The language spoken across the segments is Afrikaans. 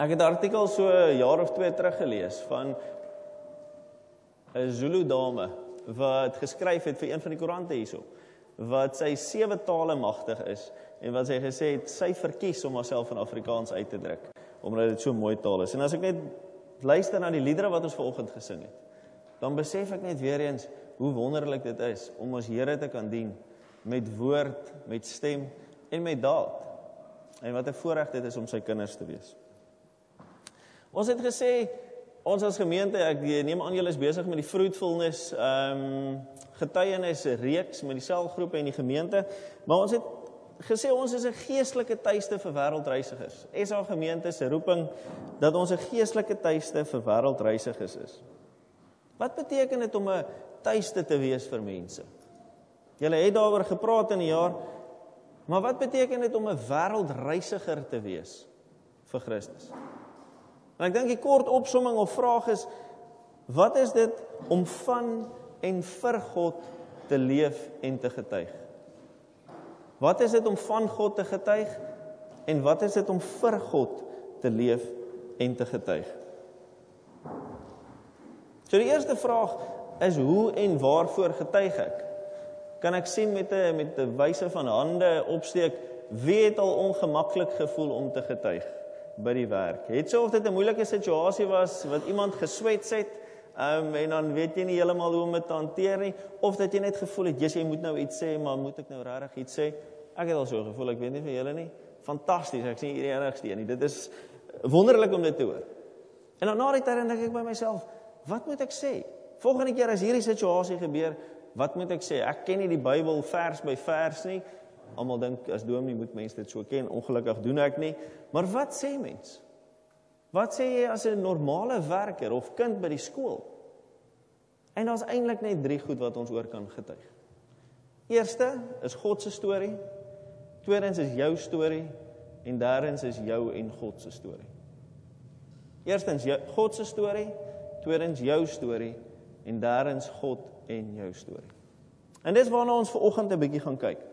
Ek het 'n artikel so 'n jaar of 2 terug gelees van 'n Zulu dame wat geskryf het vir een van die koerante hierso wat sy sewe tale magtig is en wat sy gesê het sy verkies om haarself in Afrikaans uit te druk omdat dit so mooi taal is. En as ek net luister na die liedere wat ons vanoggend gesing het, dan besef ek net weer eens hoe wonderlik dit is om ons Here te kan dien met woord, met stem en met daad. En wat 'n voorreg dit is om sy kinders te wees. Ons het gesê ons as gemeente, ek neem aan julle is besig met die fruitfulness ehm um, getuienis reeks met die selgroepe en die gemeente, maar ons het gesê ons is 'n geestelike tuiste vir wêreldreisigers. SA gemeente se roeping dat ons 'n geestelike tuiste vir wêreldreisigers is. Wat beteken dit om 'n tuiste te wees vir mense? Julle het daaroor gepraat in die jaar, maar wat beteken dit om 'n wêreldreisiger te wees vir Christus? En ek dink die kort opsomming of vraag is wat is dit om van en vir God te leef en te getuig? Wat is dit om van God te getuig en wat is dit om vir God te leef en te getuig? So die eerste vraag is hoe en waarvoor getuig ek? Kan ek sien met 'n met 'n wyse van hande opsteek wie het al ongemaklik gevoel om te getuig by die werk? Het sou of dit 'n moeilike situasie was wat iemand geswets het Um, en dan weet jy nie heeltemal hoe om dit te hanteer nie of dat jy net gevoel het jy moet nou iets sê maar moet ek nou regtig iets sê Ek het al so gevoel, ek weet nie vir julle nie. Fantasties, ek sien hierdie enigste een nie. Dit is wonderlik om dit te hoor. En dan na die tyd dink ek by myself, wat moet ek sê? Volgende keer as hierdie situasie gebeur, wat moet ek sê? Ek ken nie die Bybel vers by vers nie. Almal dink as dominee moet mense dit so ken. Ongelukkig doen ek nie. Maar wat sê mens? Wat sê jy as 'n normale werker of kind by die skool? En daar's eintlik net drie goed wat ons oor kan getuig. Eerste is God se storie. Tweedens is jou storie en derdens is jou en God se storie. Eerstens God se storie, tweedens jou storie en derdens God en jou storie. En dis waarna ons ver oggend 'n bietjie gaan kyk.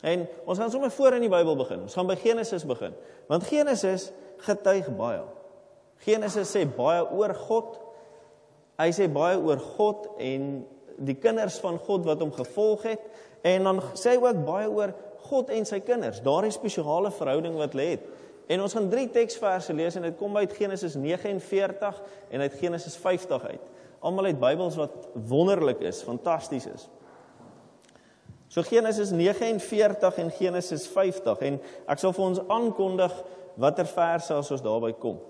En ons gaan sommer voor in die Bybel begin. Ons gaan by Genesis begin. Want Genesis getuig baie. Genesis sê baie oor God. Hy sê baie oor God en die kinders van God wat hom gevolg het en dan sê hy ook baie oor God en sy kinders, daardie spesiale verhouding wat hulle het. En ons gaan drie teksverse lees en dit kom uit Genesis 49 en uit Genesis 50 uit. Almal uit Bybels wat wonderlik is, fantasties is. So Genesis 49 en Genesis 50 en ek sal vir ons aankondig watter verse as ons daarby kom.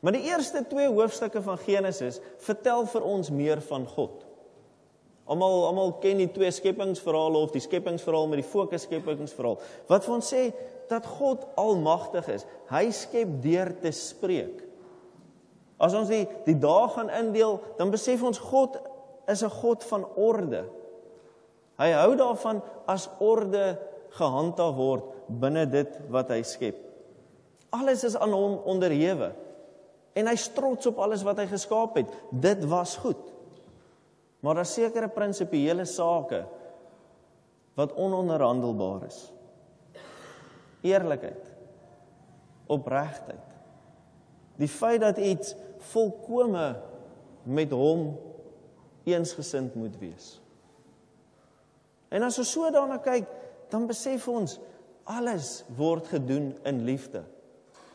Maar die eerste twee hoofstukke van Genesis vertel vir ons meer van God. Almal almal ken die twee skepingsverhale of die skepingsverhaal met die fokus skepingsverhaal. Wat vir ons sê dat God almagtig is. Hy skep deur te spreek. As ons die die dae gaan indeel, dan besef ons God is 'n God van orde. Hy hou daarvan as orde gehandhaaf word binne dit wat hy skep. Alles is aan hom onderhewe. En hy trots op alles wat hy geskaap het. Dit was goed. Maar daar sekerre prinsipiële sake wat ononderhandelbaar is. Eerlikheid. Opregtheid. Die feit dat iets volkome met hom eensgesind moet wees. En as ons so daarna kyk, dan besef ons alles word gedoen in liefde.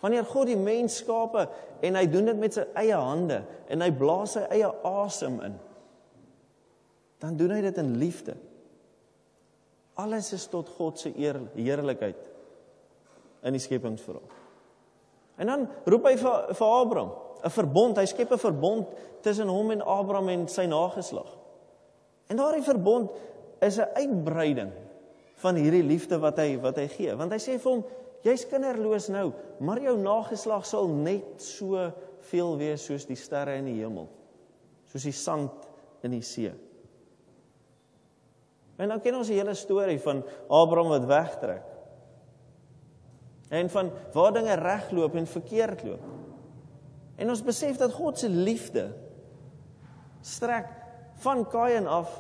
Wanneer God die mens skape en hy doen dit met sy eie hande en hy blaas sy eie asem in, dan doen hy dit in liefde. Alles is tot God se eer, heerlikheid in die skepingsverhaal. En dan roep hy vir vir Abraham, 'n verbond, hy skep 'n verbond tussen hom en Abraham en sy nageslag. En daardie verbond is 'n uitbreiding van hierdie liefde wat hy wat hy gee, want hy sê vir hom, jy's kinderloos nou, maar jou nageslag sal net so veel wees soos die sterre in die hemel, soos die sand in die see. En dan ken ons die hele storie van Abraham wat wegtrek. En van waar dinge regloop en verkeerd loop. En ons besef dat God se liefde strek van Kain af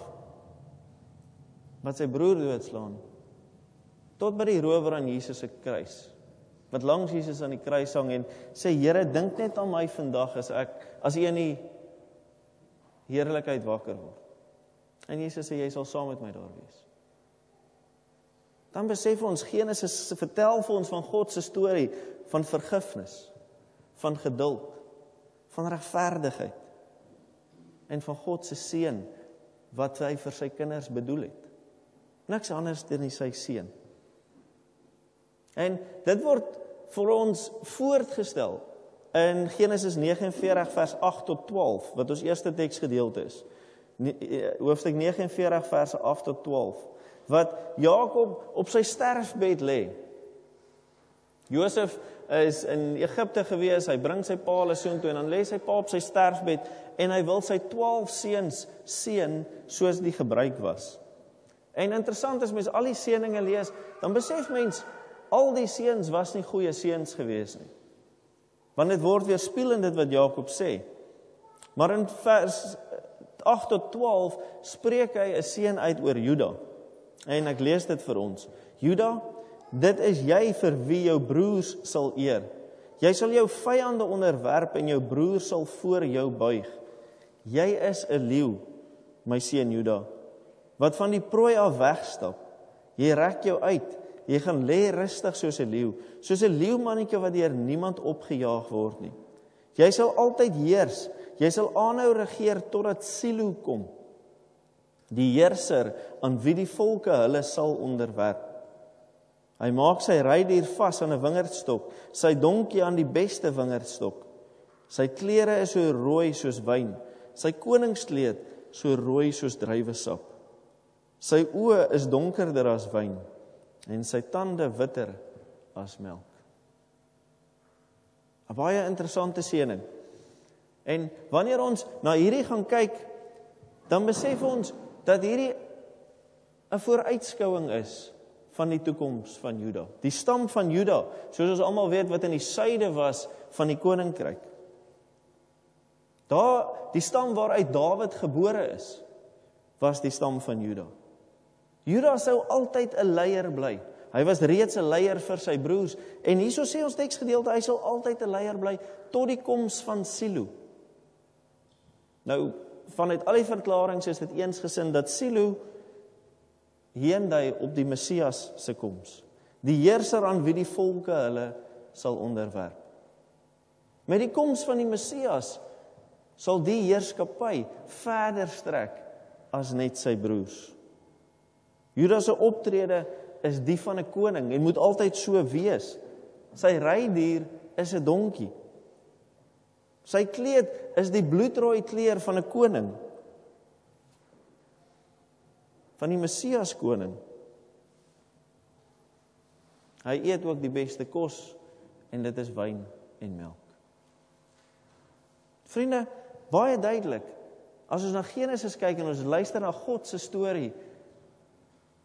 wat sy broer doodslaan tot by die rower aan Jesus se kruis wat langs Jesus aan die kruis hang en sê Here, dink net aan my vandag as ek as U in die heerlikheid wakker word. En Jesus sê jy sal saam met my daar wees. Dan besef ons Genesis vertel vir ons van God se storie van vergifnis, van geduld, van regverdigheid en van God se seën wat hy vir sy kinders bedoel het. Niks anders dan sy seën. En dit word vir ons voortgestel in Genesis 49 vers 8 tot 12 wat ons eerste teksgedeelte is. Eh, hoofstuk 49 verse 8 tot 12 wat Jakob op sy sterfbed lê. Josef is in Egipte gewees, hy bring sy pa hulle soontoe en dan lê sy pa op sy sterfbed en hy wil sy 12 seuns seën soos die gebruik was. En interessant is mens al die seëninge lees, dan besef mens al die seuns was nie goeie seuns gewees nie. Want dit word weer spieelend dit wat Jakob sê. Maar in vers 8 tot 12 spreek hy 'n seën uit oor Juda. En ek lees dit vir ons. Juda, dit is jy vir wie jou broers sal eer. Jy sal jou vyande onderwerp en jou broers sal voor jou buig. Jy is 'n leeu, my seun Juda, wat van die prooi af wegstap. Jy rek jou uit Jy gaan lê rustig soos 'n leeu, soos 'n leeumannetjie wat deur niemand opgejaag word nie. Jy sal altyd heers. Jy sal aanhou regeer totdat Silo kom. Die heerser aan wie die volke hulle sal onderwerp. Hy maak sy rydier vas aan 'n wingerdstok, sy donkie aan die beste wingerdstok. Sy klere is so rooi soos wyn, sy koningskleed so rooi soos druiwesap. Sy oë is donkerder as wyn en sy tande witter as melk. 'n Baie interessante seëning. En wanneer ons na hierdie gaan kyk, dan besef ons dat hierdie 'n vooruitskouing is van die toekoms van Juda. Die stam van Juda, soos ons almal weet wat in die suide was van die koninkryk. Daar die stam waaruit Dawid gebore is, was die stam van Juda. Juda sou altyd 'n leier bly. Hy was reeds 'n leier vir sy broers en hieso sê ons teksgedeelte hy sal altyd 'n leier bly tot die koms van Silo. Nou vanuit al die verklaringe is dit eensgesind dat Silo hierdie op die Messias se koms. Die heerser aan wie die volke hulle sal onderwerp. Met die koms van die Messias sal die heerskappy verder strek as net sy broers. Judas se optrede is die van 'n koning en moet altyd so wees. Sy rydier is 'n donkie. Sy kleed is die bloedrooi kleur van 'n koning. Van die Messias koning. Hy eet ook die beste kos en dit is wyn en melk. Vriende, baie duidelik. As ons na Genesis kyk en ons luister na God se storie,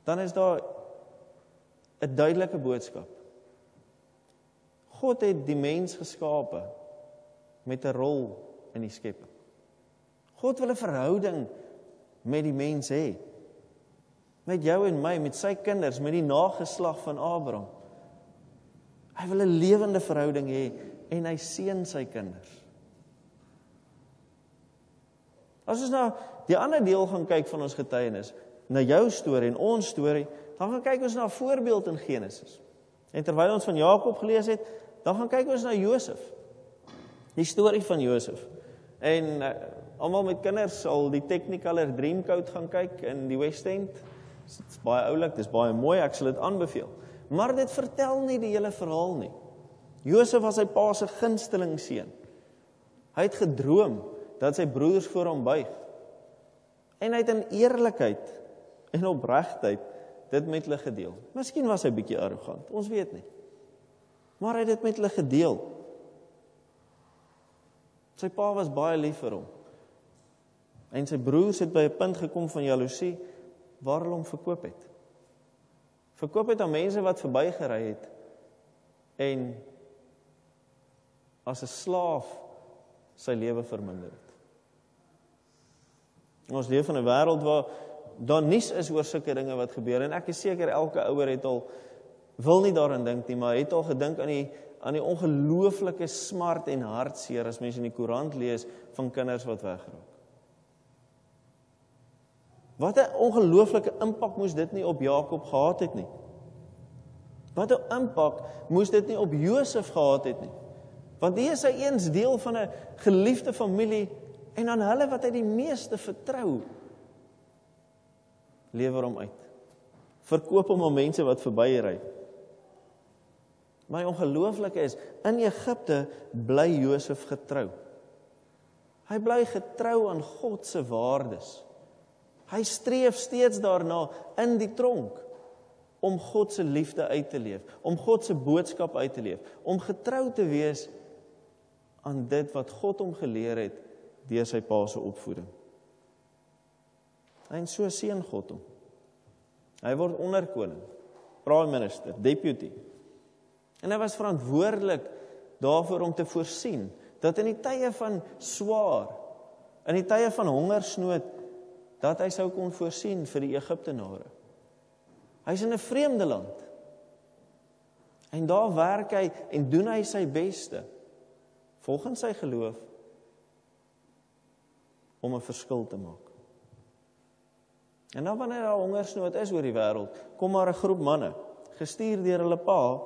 dan is daar 'n duidelike boodskap. God het die mens geskape met 'n rol in die skepping. God wil 'n verhouding met die mens hê. Met jou en my, met sy kinders, met die nageslag van Abraham. Hy wil 'n lewende verhouding hê en hy seën sy kinders. As ons nou die ander deel gaan kyk van ons getuienis, na jou storie en ons storie, dan gaan kyk ons na 'n voorbeeld in Genesis. En terwyl ons van Jakob gelees het, dan gaan kyk ons na Josef. Die storie van Josef. En uh, almal met kinders sal die Technicolor Dreamcoat gaan kyk in die West End. Dit is baie oulik, dit is baie mooi, ek sal dit aanbeveel. Maar dit vertel nie die hele verhaal nie. Josef was sy pa se gunsteling seun. Hy het gedroom dat sy broers voor hom buig. En hy het in eerlikheid en opregtheid dit met hulle gedeel. Miskien was hy bietjie arrogant, ons weet nie. Maar hy het dit met hulle gedeel. Sy pa was baie lief vir hom. En sy broers het by 'n punt gekom van jaloesie waar hulle hom verkoop het. Verkoop het aan mense wat verbygery het en as 'n slaaf sy lewe verminder het. Ons leef in 'n wêreld waar daar nuus is oor sulke dinge wat gebeur en ek is seker elke ouer het al wil nie daaraan dink nie, maar het al gedink aan die aan die ongelooflike smart en hartseer as mense in die koerant lees van kinders wat wegraak. Wat 'n ongelooflike impak moes dit nie op Jakob gehad het nie. Wat 'n impak moes dit nie op Josef gehad het nie. Want hy is hy eens deel van 'n geliefde familie en aan hulle wat hy die meeste vertrou lewer hom uit. Verkoop hom aan mense wat verbyry. My ongelooflike is in Egipte bly Josef getrou. Hy bly getrou aan God se waardes. Hy streef steeds daarna in die tronk om God se liefde uit te leef, om God se boodskap uit te leef, om getrou te wees aan dit wat God hom geleer het deur sy pa se opvoeding. En so seën God hom. Hy word onderkoning, prime minister, deputy. En hy was verantwoordelik daarvoor om te voorsien dat in die tye van swaar, in die tye van hongersnood, dat hy sou kon voorsien vir die Egiptenare. Hy's in 'n vreemde land. En daar werk hy en doen hy sy beste volgens sy geloof om 'n verskil te maak. En dan wanneer daar hongersnood is oor die wêreld, kom maar 'n groep manne, gestuur deur hulle pa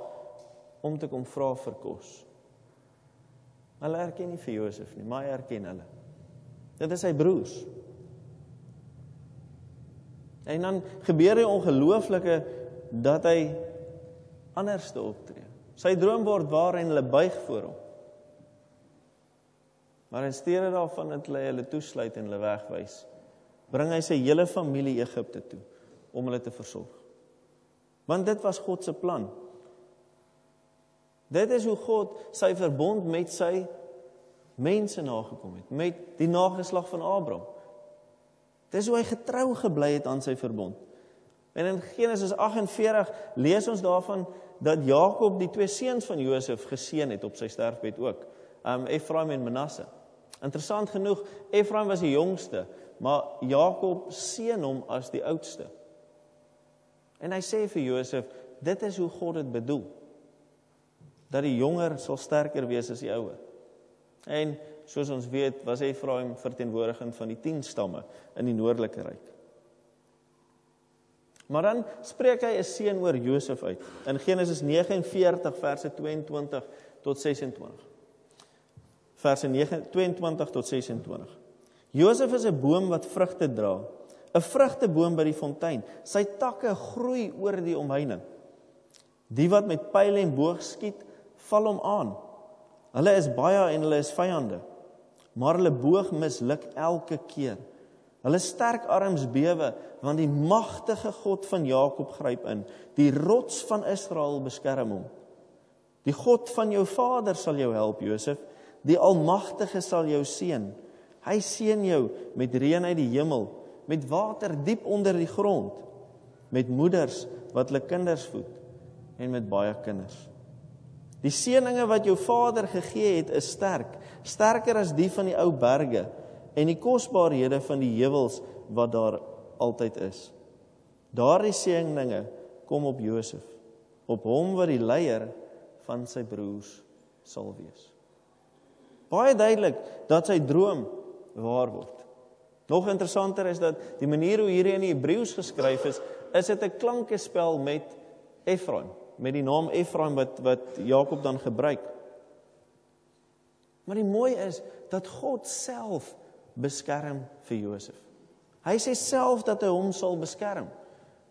om te kom vra vir kos. Hulle erken nie vir Josef nie, maar hy erken hulle. Dit is sy broers. En dan gebeur die ongelooflike dat hy anders te optree. Sy droom word waar en hulle buig voor hom. Maar in steede daarvan dat hulle hulle toesluit en hulle wegwys, bring hy sy hele familie Egipte toe om hulle te versorg. Want dit was God se plan. Dit is hoe God sy verbond met sy mense nagekom het, met die nageslag van Abraham. Dis hoe hy getrou gebly het aan sy verbond. En in Genesis 48 lees ons daarvan dat Jakob die twee seuns van Josef geseën het op sy sterfbed ook. Um Efraim en Manasse. Interessant genoeg, Efraim was die jongste, maar Jakob seën hom as die oudste. En hy sê vir Josef, dit is hoe God dit bedoel. Dat die jonger sal sterker wees as die ouer. En soos ons weet, was Efraim verteenwoordigend van die 10 stamme in die noordelike ryk. Maar dan spreek hy 'n seën oor Josef uit in Genesis 49 verse 22 tot 26. Verse 22 tot 26. Josef is 'n boom wat vrugte dra, 'n vrugteboom by die fontein. Sy takke groei oor die omheining. Die wat met pyl en boog skiet, val hom aan. Hulle is baie en hulle is vyande maar hulle boog misluk elke keer. Hulle sterk arms bewe want die magtige God van Jakob gryp in. Die rots van Israel beskerm hom. Die God van jou vader sal jou help, Josef. Die Almagtige sal jou seën. Hy seën jou met reën uit die hemel, met water diep onder die grond, met moeders wat hulle kinders voed en met baie kinders. Die seëninge wat jou vader gegee het, is sterk sterker as die van die ou berge en die kosbarehede van die heuwels wat daar altyd is. Daardie seëninge kom op Josef, op hom wat die leier van sy broers sal wees. Baie duidelik dat sy droom waar word. Nog interessanter is dat die manier hoe hierdie in die Hebreëus geskryf is, is dit 'n klankespel met Efraim, met die naam Efraim wat wat Jakob dan gebruik. Maar die mooi is dat God self beskerm vir Josef. Hy sê self dat hy hom sal beskerm.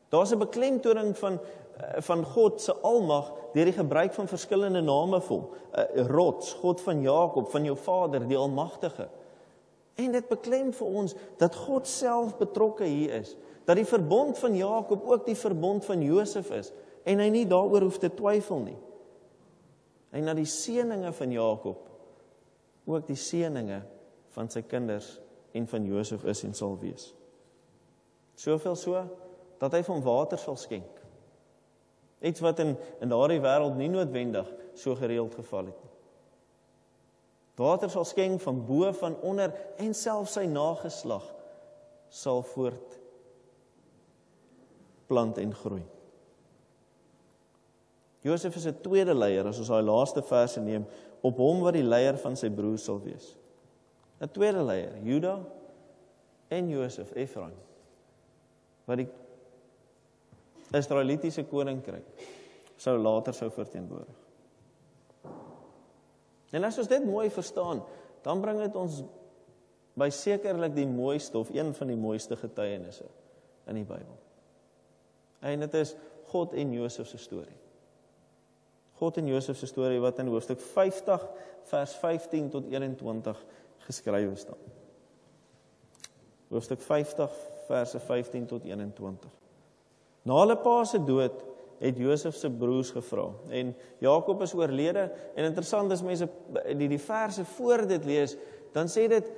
Daar's 'n beklemtoning van eh, van God se almag deur die gebruik van verskillende name vir hom. eh, Rots, God van Jakob, van jou Vader, die Almagtige. En dit beklem vir ons dat God self betrokke hier is, dat die verbond van Jakob ook die verbond van Josef is en hy nie daaroor hoef te twyfel nie. En na die seëninge van Jakob ook die seëninge van sy kinders en van Josef is en sal wees. Soveel so dat hy van water sal skenk. Iets wat in in daardie wêreld nie noodwendig so gereeld geval het nie. Water sal skenk van bo van onder en self sy nageslag sal voort plant en groei. Josef is 'n tweede leier as ons daai laaste verse neem op hom wat die leier van sy broers sal wees. 'n Tweede leier, Juda en Josef Efraim wat die Israelitiese koninkryk sou later sou verteenwoordig. En as ons dit mooi verstaan, dan bring dit ons by sekerlik die mooiste of een van die mooiste getuienisse in die Bybel. En dit is God en Josef se storie. God en Josef se storie wat in hoofstuk 50 vers 15 tot 21 geskrywe staan. Hoofstuk 50 verse 15 tot 21. Na hulle pa se dood het Josef se broers gevra en Jakob is oorlede en interessant is mense die die verse voor dit lees dan sê dit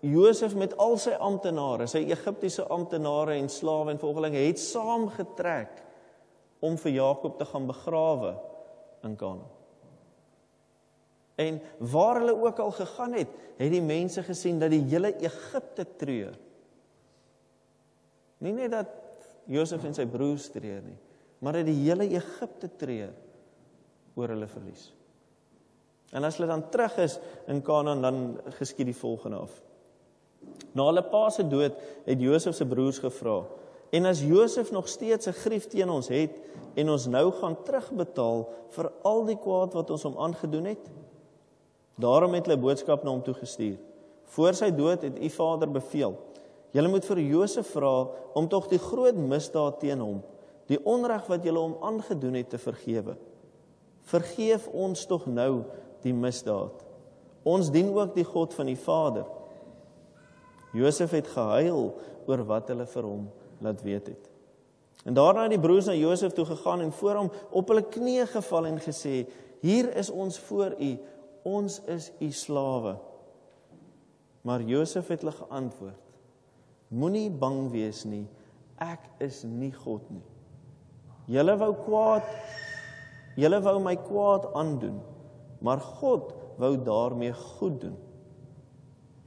Josef met al sy amptenare, sy Egiptiese amptenare en slawe en volgelinge het saamgetrek om vir Jakob te gaan begrawe in Kanaan. En waar hulle ook al gegaan het, het die mense gesien dat die hele Egipte treur. Nie net dat Josef en sy broers treur nie, maar dat die hele Egipte treur oor hulle verlies. En as hulle dan terug is in Kanaan, dan geskied die volgende af. Na hulle pa se dood het Josef se broers gevra: "En as Josef nog steeds 'n grief teen ons het en ons nou gaan terugbetaal vir al die kwaad wat ons hom aangedoen het?" Daarom het hulle boodskap na hom toe gestuur. Voor sy dood het u vader beveel: "Julle moet vir Josef vra om tog die groot misdaad teen hom, die onreg wat julle hom aangedoen het, te vergewe. Vergeef ons tog nou die misdaad. Ons dien ook die God van die Vader." Josef het gehuil oor wat hulle vir hom laat weet het. En daarna het die broers na Josef toe gegaan en voor hom op hulle knieë geval en gesê: "Hier is ons voor u. Ons is u slawe." Maar Josef het hulle geantwoord: "Moenie bang wees nie. Ek is nie God nie. Julle wou kwaad Julle wou my kwaad aandoen, maar God wou daarmee goed doen.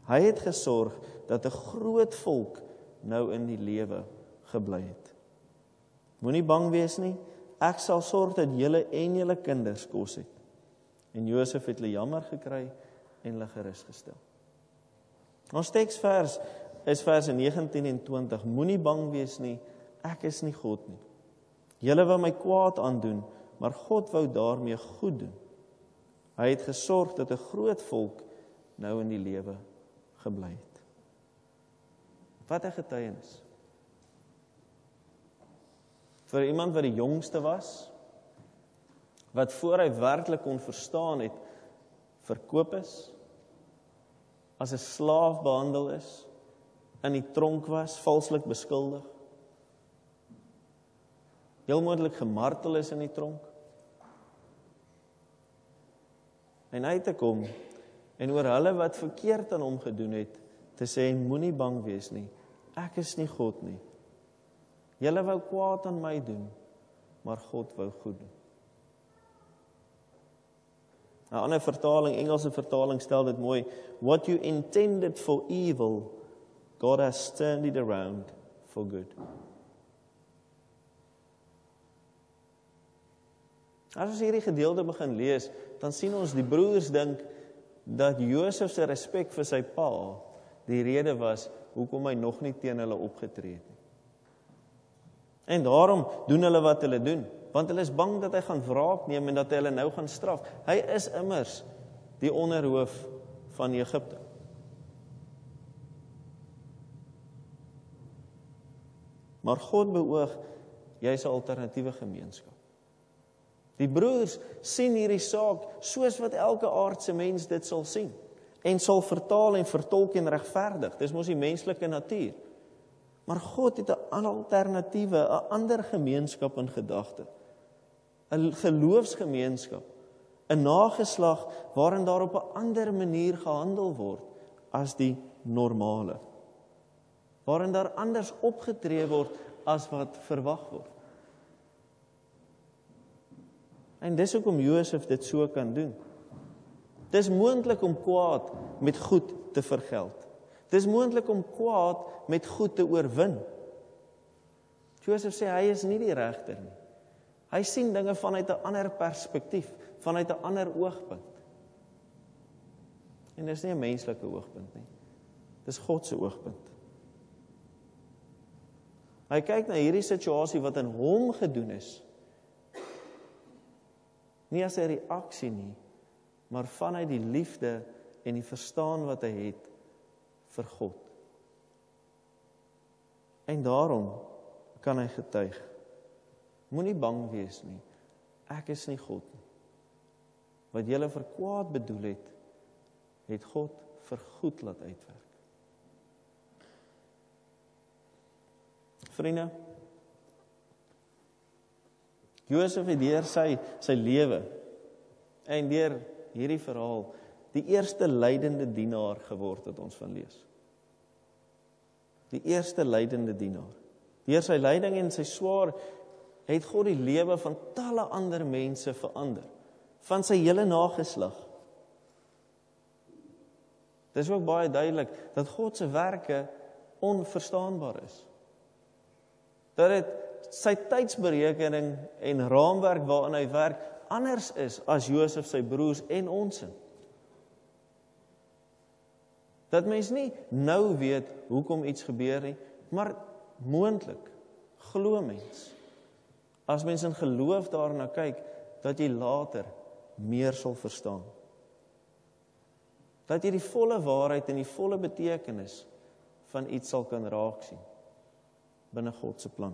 Hy het gesorg dat 'n groot volk nou in die lewe gebly het. Moenie bang wees nie. Ek sal sorg dat julle en julle kinders kos het. En Josef het hulle jammer gekry en hulle gerus gestel. Ons teksvers is verse 19 en 20. Moenie bang wees nie. Ek is nie God nie. Julle wou my kwaad aandoen, maar God wou daarmee goed doen. Hy het gesorg dat 'n groot volk nou in die lewe gebly het. Wat 'n getuienis. Vir iemand wat die jongste was, wat voor hy werklik kon verstaan het verkoop is, as 'n slaaf behandel is, in die tronk was, valslik beskuldig. Heel moontlik gemartel is in die tronk. En hy het te kom en oor hulle wat verkeerd aan hom gedoen het te sê moenie bang wees nie. Ek is nie God nie. Julle wou kwaad aan my doen, maar God wou goed doen. 'n Ander vertaling, Engelse vertaling stel dit mooi, what you intended for evil, God has turned it around for good. As ons hierdie gedeelte begin lees, dan sien ons die broers dink dat Josef se respek vir sy pa die rede was hoekom hy nog nie teen hulle opgetree het nie. En daarom doen hulle wat hulle doen, want hulle is bang dat hy gaan wraak neem en dat hy hulle nou gaan straf. Hy is immers die onderhoof van Egipte. Maar God beoog jy's 'n alternatiewe gemeenskap. Die broers sien hierdie saak soos wat elke aardse mens dit sal sien en sal vertaal en vertolk en regverdig. Dis mos die menslike natuur. Maar God het 'n alternatiewe, 'n ander gemeenskap in gedagte. 'n Geloofsgemeenskap, 'n nageslag waarin daar op 'n ander manier gehandel word as die normale. Waarin daar anders opgetree word as wat verwag word. En dis hoekom Josef dit so kan doen. Dis moontlik om kwaad met goed te vergeld. Dis moontlik om kwaad met goed te oorwin. Josef sê hy is nie die regter nie. Hy sien dinge vanuit 'n ander perspektief, vanuit 'n ander oogpunt. En dis nie 'n menslike oogpunt nie. Dis God se oogpunt. Hy kyk na hierdie situasie wat in hom gedoen is. Nie as 'n reaksie nie, maar vanuit die liefde en die verstaan wat hy het vir God. En daarom kan hy getuig. Moenie bang wees nie. Ek is nie God nie. Wat jy vir kwaad bedoel het, het God vir goed laat uitwerk. Vriende, Josef het deur sy sy lewe en deur hierdie verhaal die eerste lydende dienaar geword wat ons van lees. Die eerste lydende dienaar. Deur sy lyding en sy swaar het God die lewe van talle ander mense verander, van sy hele nageslag. Dit is ook baie duidelik dat God se werke onverstaanbaar is. Dat dit sy tydsberekening en raamwerk waarin hy werk anders is as Josef sy broers en ons se. Dat mens nie nou weet hoekom iets gebeur nie, maar moontlik glo mens. As mens in geloof daarna kyk, dat jy later meer sal verstaan. Dat jy die volle waarheid en die volle betekenis van iets sal kan raak sien binne God se plan.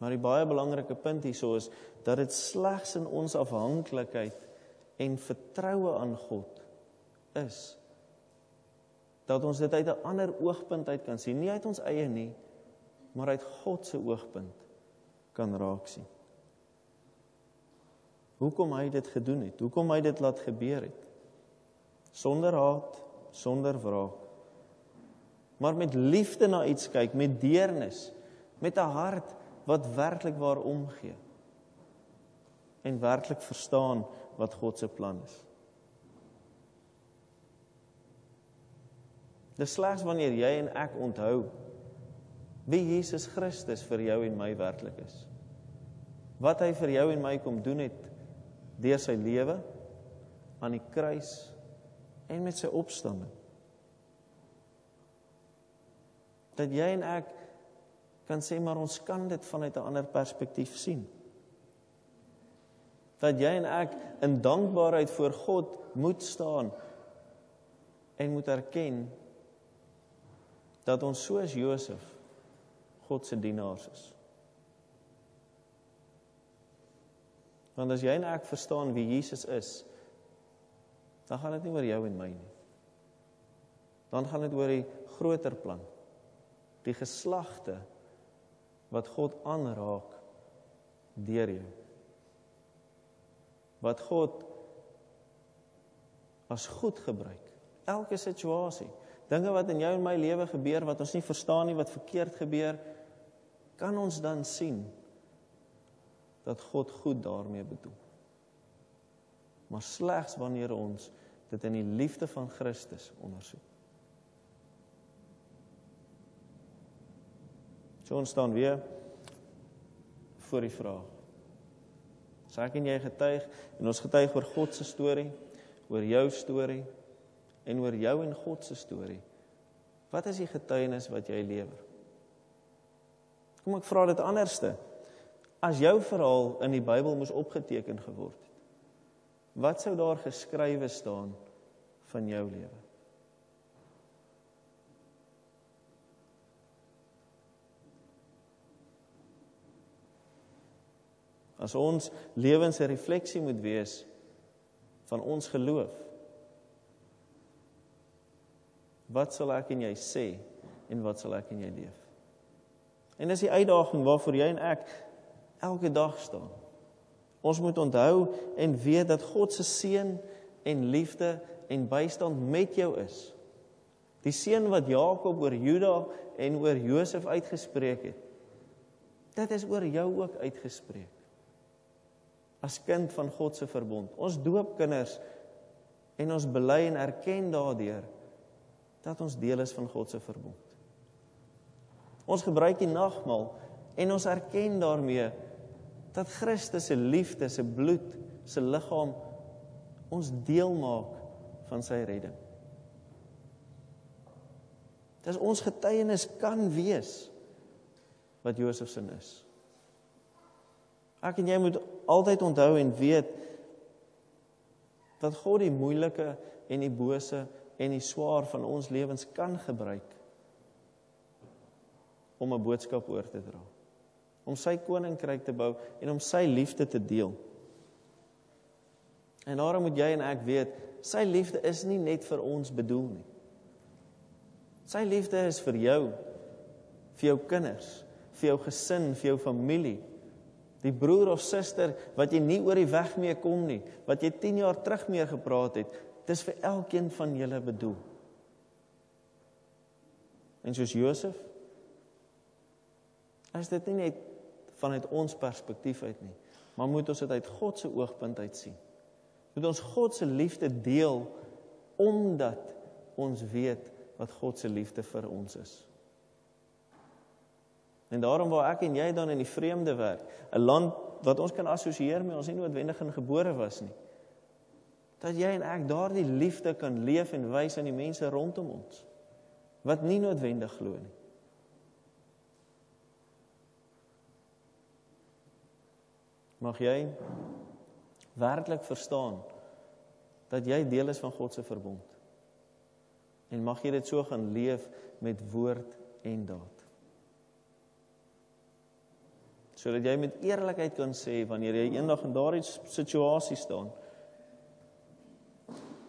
Maar die baie belangrike punt hierso is dat dit slegs in ons afhanklikheid en vertroue aan God is dat ons dit uit 'n ander oogpunt uit kan sien, nie uit ons eie nie, maar uit God se oogpunt kan raak sien. Hoekom hy dit gedoen het? Hoekom hy dit laat gebeur het? Sonder haat, sonder wraak. Maar met liefde na iets kyk, met deernis, met 'n hart wat werklik waar omgee en werklik verstaan wat God se plan is. Dis slegs wanneer jy en ek onthou wie Jesus Christus vir jou en my werklik is. Wat hy vir jou en my kom doen het deur sy lewe aan die kruis en met sy opstanding. Dat jy en ek kan sê maar ons kan dit vanuit 'n ander perspektief sien. Dat jy en ek in dankbaarheid voor God moet staan en moet erken dat ons soos Josef God se dienaars is. Want as jy en ek verstaan wie Jesus is, dan gaan dit nie oor jou en my nie. Dan gaan dit oor die groter plan. Die geslagte wat God aanraak deur jou. Wat God as goed gebruik. Elke situasie, dinge wat in jou en my lewe gebeur wat ons nie verstaan nie, wat verkeerd gebeur, kan ons dan sien dat God goed daarmee bedoel. Maar slegs wanneer ons dit in die liefde van Christus ondersoek. So ons staan weer voor die vraag. Sê ek en jy getuig en ons getuig oor God se storie, oor jou storie en oor jou en God se storie. Wat is die getuienis wat jy lewer? Kom ek vra dit anderste. As jou verhaal in die Bybel moes opgeteken geword het, wat sou daar geskrywe staan van jou lewe? As ons lewens 'n refleksie moet wees van ons geloof. Wat sal ek en jy sê en wat sal ek en jy leef? En dis die uitdaging waarvoor jy en ek elke dag staan. Ons moet onthou en weet dat God se seën en liefde en bystand met jou is. Die seën wat Jakob oor Juda en oor Josef uitgespreek het. Dit is oor jou ook uitgespreek as kind van God se verbond. Ons doop kinders en ons bely en erken daardeur dat ons deel is van God se verbond. Ons gebruik die nagmaal En ons erken daarmee dat Christus se liefde, se bloed, se liggaam ons deel maak van sy redding. Dis ons getuienis kan wees wat Josef se is. Ek en jy moet altyd onthou en weet dat God die moeilike en die bose en die swaar van ons lewens kan gebruik om 'n boodskap oor te dra. Om sy koninkryk te bou en om sy liefde te deel. En daarom moet jy en ek weet, sy liefde is nie net vir ons bedoel nie. Sy liefde is vir jou, vir jou kinders, vir jou gesin, vir jou familie. Die broer of suster wat jy nie oor die weg mee kom nie, wat jy 10 jaar terug mee gepraat het, dis vir elkeen van julle bedoel. En soos Josef is dit nie net vanuit ons perspektief uit nie, maar moet ons dit uit God se oogpunt uit sien. Moet ons God se liefde deel omdat ons weet wat God se liefde vir ons is. En daarom waar ek en jy dan in die vreemde werk, 'n land wat ons kan assosieer met ons nie noodwendig in gebore was nie. Dat jy en ek daardie liefde kan leef en wys aan die mense rondom ons wat nie noodwendig glo nie. Mag jy werklik verstaan dat jy deel is van God se verbond. En mag jy dit so gaan leef met woord en daad. Sodat jy met eerlikheid kan sê wanneer jy eendag in daardie situasie staan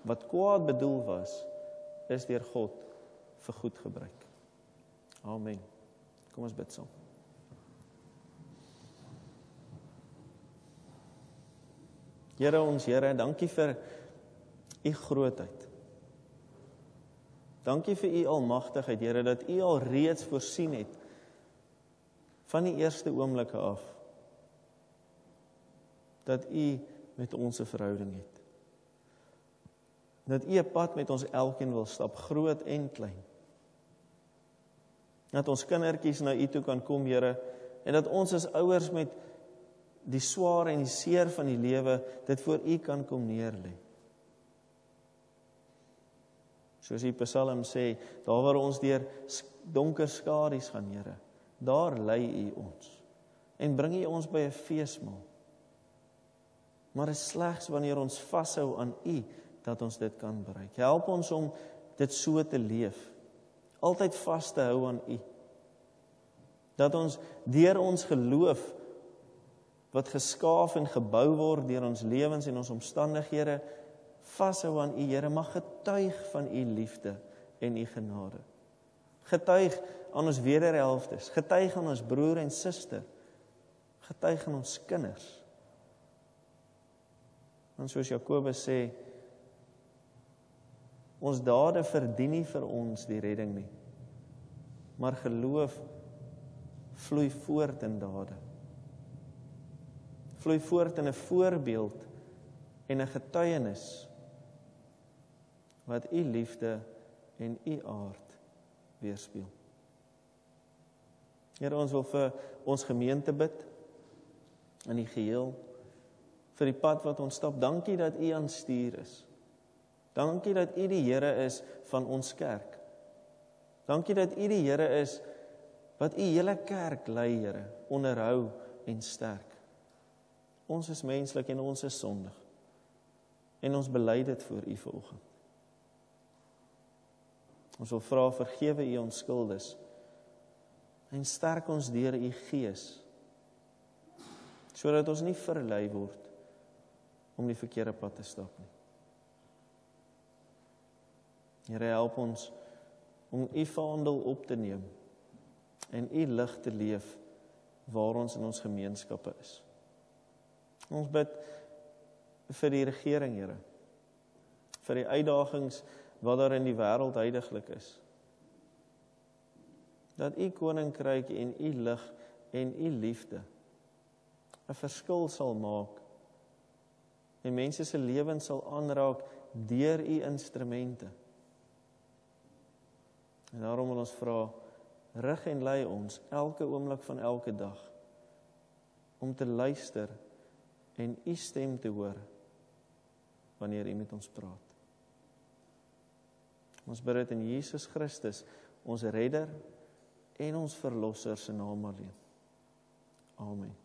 wat kwaad bedoel was, is deur God vir goed gebruik. Amen. Kom ons bid saam. Here ons Here, dankie vir u grootheid. Dankie vir u almagtigheid, Here, dat u al reeds voorsien het van die eerste oomblikke af dat u met ons 'n verhouding het. Dat u 'n pad met ons elkeen wil stap, groot en klein. Dat ons kindertjies na u toe kan kom, Here, en dat ons as ouers met die swaar en die seer van die lewe dit voor u kan kom neerlê. Soos die Psalm sê, daar waar ons deur donker skadu's gaan, Here, daar lei u ons en bring u ons by 'n feesmaal. Maar dit is slegs wanneer ons vashou aan u dat ons dit kan bereik. Help ons om dit so te leef. Altyd vas te hou aan u. Dat ons deur ons geloof wat geskaaf en gebou word deur ons lewens en ons omstandighede vashou aan u Here mag getuig van u liefde en u genade. Getuig aan ons wederhelftes, getuig aan ons broer en suster, getuig aan ons kinders. Want soos Jakobus sê, ons dade verdien nie vir ons die redding nie. Maar geloof vloei voort in dade vloei voort in 'n voorbeeld en 'n getuienis wat u liefde en u aard weerspieël. Here ons wil vir ons gemeente bid in die geheel vir die pad wat ons stap. Dankie dat u aan stuur is. Dankie dat u die Here is van ons kerk. Dankie dat u die Here is wat u hele kerk lei, Here, onderhou en sterk. Ons is menslik en ons is sondig. En ons bely dit voor U vanoggend. Ons wil vra vergewe U ons skuldes. En sterk ons deur U Gees sodat ons nie verlei word om die verkeerde pad te stap nie. Here help ons om U vaandel op te neem en U lig te leef waar ons in ons gemeenskappe is. Ons bid vir die regering, Here. Vir die uitdagings wat daar in die wêreld heidaglik is. Dat u koninkryk en u lig en u liefde 'n verskil sal maak. En mense se lewens sal aanraak deur u instrumente. En daarom wil ons vra rig en lei ons elke oomblik van elke dag om te luister en u stem te hoor wanneer u met ons praat. Ons bid dit in Jesus Christus, ons redder en ons verlosser se naam alleen. Amen.